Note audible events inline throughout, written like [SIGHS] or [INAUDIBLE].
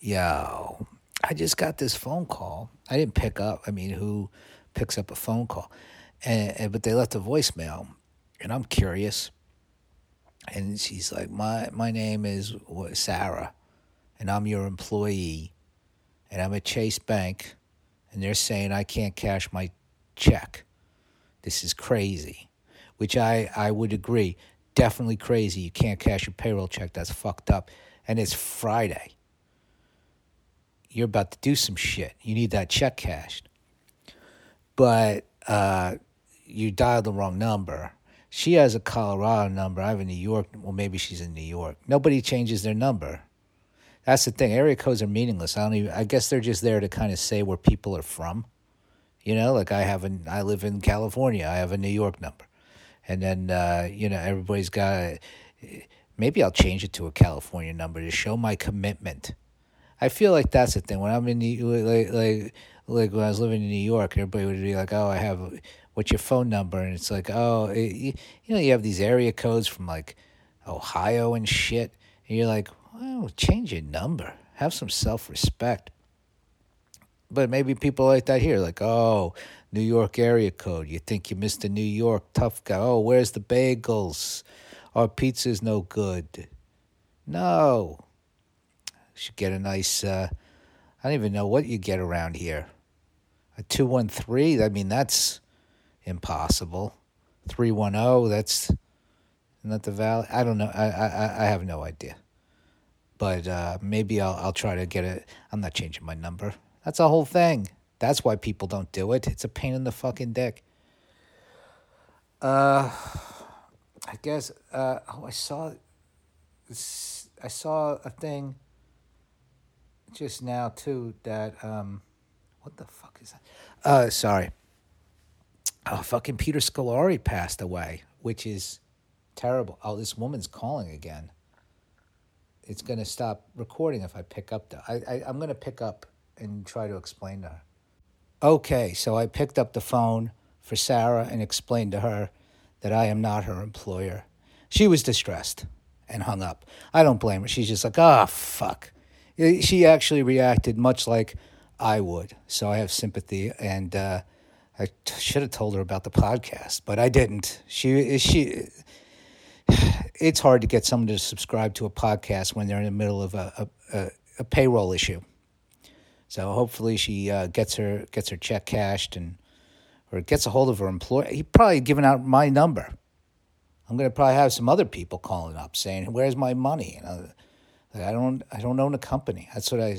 yo, I just got this phone call. I didn't pick up. I mean, who picks up a phone call? And, and but they left a voicemail, and I'm curious. And she's like, my my name is Sarah, and I'm your employee, and I'm at Chase Bank, and they're saying I can't cash my check. This is crazy, which I I would agree. Definitely crazy. You can't cash your payroll check. That's fucked up. And it's Friday you're about to do some shit. You need that check cashed. But uh, you dialed the wrong number. She has a Colorado number. I have a New York. Well, maybe she's in New York. Nobody changes their number. That's the thing. Area codes are meaningless. I don't even. I guess they're just there to kind of say where people are from. You know, like I have an. I live in California. I have a New York number, and then uh, you know everybody's got. Maybe I'll change it to a California number to show my commitment I feel like that's the thing. When I'm in New, like like like when I was living in New York, everybody would be like, "Oh, I have what's your phone number?" And it's like, "Oh, it, you know, you have these area codes from like Ohio and shit." And you're like, "Well, change your number. Have some self respect." But maybe people like that here, like, "Oh, New York area code. You think you missed a New York tough guy? Oh, where's the bagels? Our pizza's no good." No, should get a nice. Uh, I don't even know what you get around here. A two one three. I mean, that's impossible. Three one zero. That's not the valley. I don't know. I I I have no idea. But uh, maybe I'll I'll try to get it. I'm not changing my number. That's a whole thing. That's why people don't do it. It's a pain in the fucking dick. Uh, I guess. Uh, oh, I saw. I saw a thing just now too that um, what the fuck is that? Uh, sorry. Oh, fucking Peter Scolari passed away, which is terrible. Oh, this woman's calling again. It's gonna stop recording if I pick up the. I, I I'm gonna pick up and try to explain to her. Okay, so I picked up the phone for Sarah and explained to her that I am not her employer. She was distressed and hung up. I don't blame her. She's just like, ah, oh, fuck she actually reacted much like I would. So I have sympathy, and uh, I t- should have told her about the podcast, but I didn't. She she. It's hard to get someone to subscribe to a podcast when they're in the middle of a a, a payroll issue. So hopefully she uh, gets her gets her check cashed and or gets a hold of her employer. He probably given out my number. I'm to probably have some other people calling up saying, "Where's my money?" You know, like, I don't I don't own a company. That's what I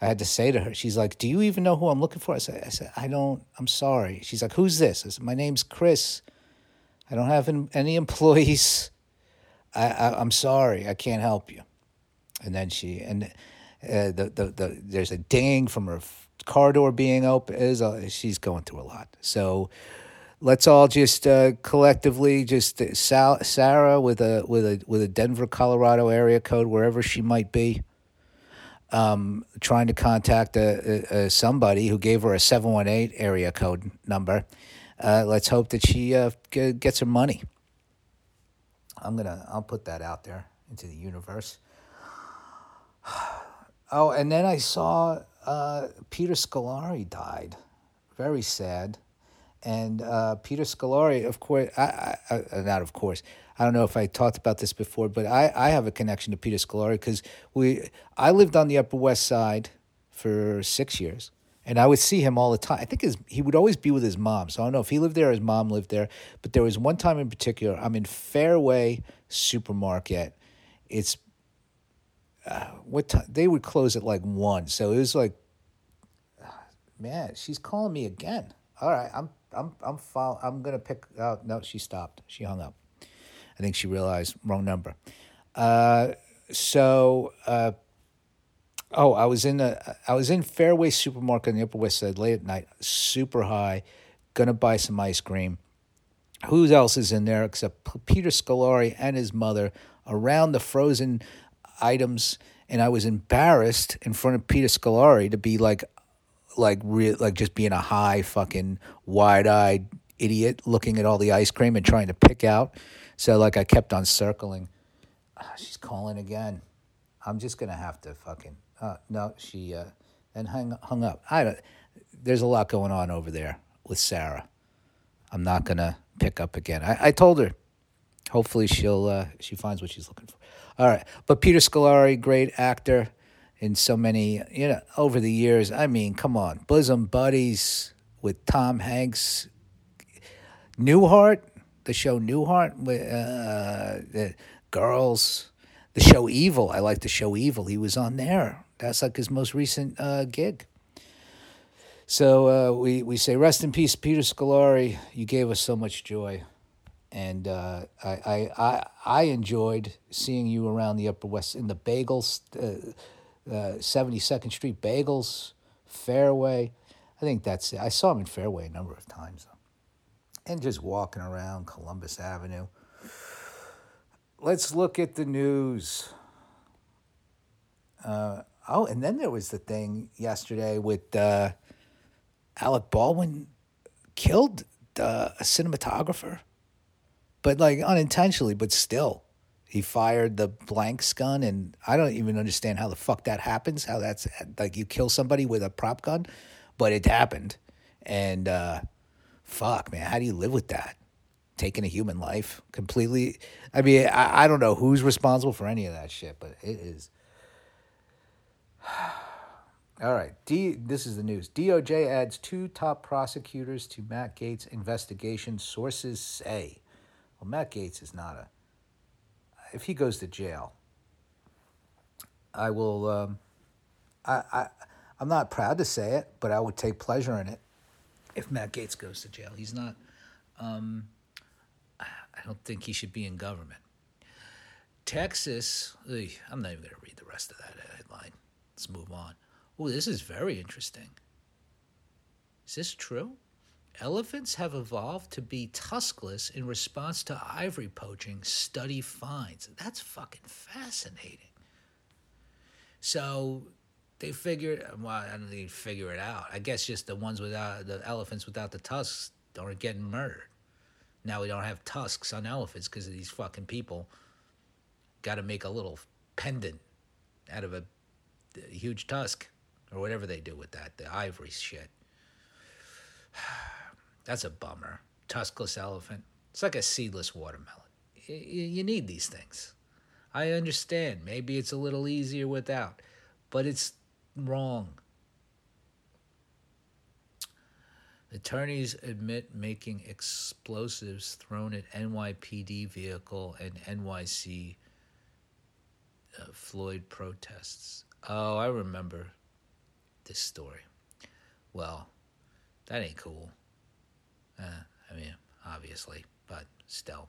I had to say to her. She's like, "Do you even know who I'm looking for?" I said, "I said I don't. I'm sorry." She's like, "Who's this?" I said, "My name's Chris. I don't have any [LAUGHS] employees. I, I am sorry. I can't help you." And then she and uh, the, the the there's a ding from her car door being open. Is she's going through a lot. So let's all just uh, collectively just uh, Sal- Sarah with a with a with a Denver, Colorado area code wherever she might be. Um, trying to contact a, a, a somebody who gave her a seven one eight area code number. Uh, let's hope that she uh, g- gets her money. I'm gonna I'll put that out there into the universe. [SIGHS] Oh, and then I saw uh, Peter Scolari died. Very sad. And uh, Peter Scolari, of course, I, I, I, not of course, I don't know if I talked about this before, but I, I have a connection to Peter Scolari because we I lived on the Upper West Side for six years, and I would see him all the time. I think his he would always be with his mom, so I don't know if he lived there, or his mom lived there. But there was one time in particular, I'm in Fairway Supermarket. It's uh, what time they would close at like one, so it was like, man, she's calling me again. All right, I'm I'm I'm follow, I'm gonna pick out. No, she stopped. She hung up. I think she realized wrong number. Uh, so uh, oh, I was in a I was in Fairway Supermarket on the Upper West Side late at night, super high, gonna buy some ice cream. Who else is in there except Peter Scolari and his mother around the frozen items? And I was embarrassed in front of Peter Scolari to be like like real like just being a high fucking wide-eyed idiot looking at all the ice cream and trying to pick out. So like I kept on circling. Ah, she's calling again. I'm just gonna have to fucking Uh, no, she uh, hung hung up. I don't. There's a lot going on over there with Sarah. I'm not gonna pick up again. I, I told her. Hopefully she'll uh, she finds what she's looking for. All right, but Peter Scolari, great actor in so many you know over the years. I mean, come on, bosom buddies with Tom Hanks, Newhart, the show Newhart, uh, the girls, the show Evil. I like the show Evil. He was on there. That's like his most recent uh, gig. So uh, we we say rest in peace, Peter Scolari. You gave us so much joy, and uh, I, I I I enjoyed seeing you around the Upper West in the Bagels, uh, Seventy Second Street Bagels, Fairway. I think that's it. I saw him in Fairway a number of times, though. and just walking around Columbus Avenue. Let's look at the news. Uh, oh, and then there was the thing yesterday with uh, Alec Baldwin killed uh, a cinematographer, but like unintentionally, but still. He fired the blanks gun, and I don't even understand how the fuck that happens. How that's like you kill somebody with a prop gun, but it happened. And uh, fuck, man, how do you live with that? Taking a human life completely. I mean, I, I don't know who's responsible for any of that shit, but it is. [SIGHS] All right. D, this is the news. DOJ adds two top prosecutors to Matt Gaetz investigation, sources say. Well, Matt Gaetz is not a. If he goes to jail, I will. Um, I, I, I'm not proud to say it, but I would take pleasure in it if Matt Gaetz goes to jail. He's not. Um, I don't think he should be in government. Texas. Ugh, I'm not even going to read the rest of that headline. Let's move on. Oh, this is very interesting. Is this true? Elephants have evolved to be tuskless in response to ivory poaching, study finds. That's fucking fascinating. So they figured, well, I don't think they figure it out. I guess just the ones without, the elephants without the tusks aren't getting murdered. Now we don't have tusks on elephants because of these fucking people. Got to make a little pendant out of a, a huge tusk or whatever they do with that, the ivory shit. [SIGHS] That's a bummer. Tuskless elephant. It's like a seedless watermelon. You need these things. I understand. Maybe it's a little easier without, but it's wrong. Attorneys admit making explosives thrown at NYPD vehicle and NYC uh, Floyd protests. Oh, I remember this story. Well, that ain't cool. Uh, I mean, obviously, but still.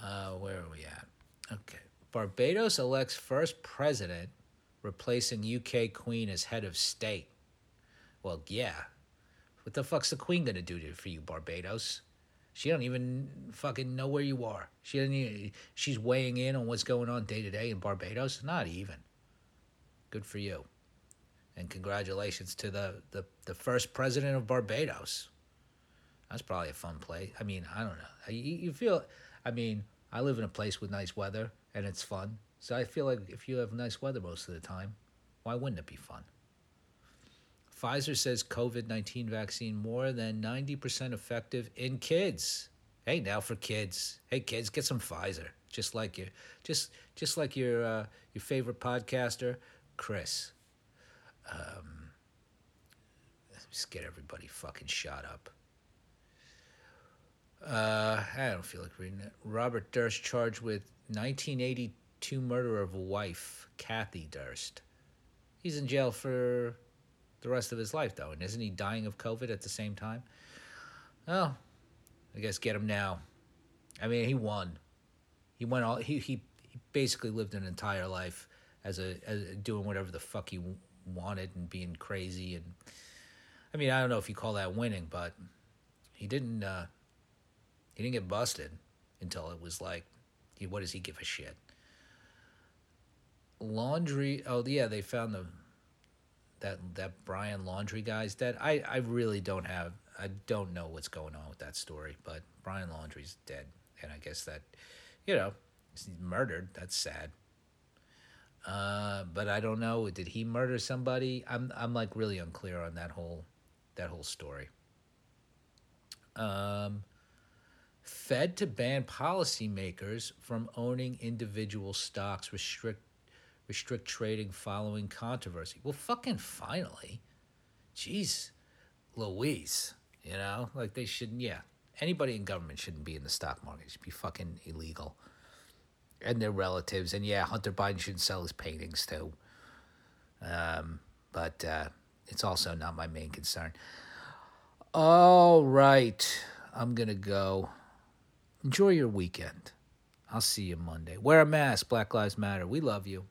Uh, where are we at? Okay. Barbados elects first president, replacing UK Queen as head of state. Well, yeah. What the fuck's the Queen gonna do for you, Barbados? She don't even fucking know where you are. She doesn't even, she's weighing in on what's going on day to day in Barbados. Not even. Good for you and congratulations to the, the, the first president of Barbados. That's probably a fun place. I mean, I don't know. You, you feel, I mean, I live in a place with nice weather and it's fun. So I feel like if you have nice weather most of the time, why wouldn't it be fun? Pfizer says COVID 19 vaccine more than 90% effective in kids. Hey, now for kids. Hey, kids, get some Pfizer. Just like your, just, just like your, uh, your favorite podcaster, Chris. Um, just get everybody fucking shot up. Uh, I don't feel like reading it. Robert Durst charged with 1982 murder of wife, Kathy Durst. He's in jail for the rest of his life, though, and isn't he dying of COVID at the same time? Oh, I guess get him now. I mean, he won. He went all. He he, he basically lived an entire life as a as doing whatever the fuck he wanted and being crazy and I mean I don't know if you call that winning, but he didn't uh, he didn't get busted until it was like, he, what does he give a shit? Laundrie. Oh yeah, they found the that that Brian Laundrie guy's dead. I I really don't have I don't know what's going on with that story, but Brian Laundrie's dead, and I guess that you know he's murdered. That's sad. Uh, but I don't know. Did he murder somebody? I'm I'm like really unclear on that whole that whole story. Um, Fed to ban policymakers from owning individual stocks, restrict restrict trading following controversy. Well, fucking finally, jeez, Louise, you know, like they shouldn't. Yeah, anybody in government shouldn't be in the stock market. It should be fucking illegal. And their relatives, and yeah, Hunter Biden shouldn't sell his paintings too. Um, but uh, it's also not my main concern. All right, I'm gonna go. Enjoy your weekend. I'll see you Monday. Wear a mask. Black Lives Matter. We love you.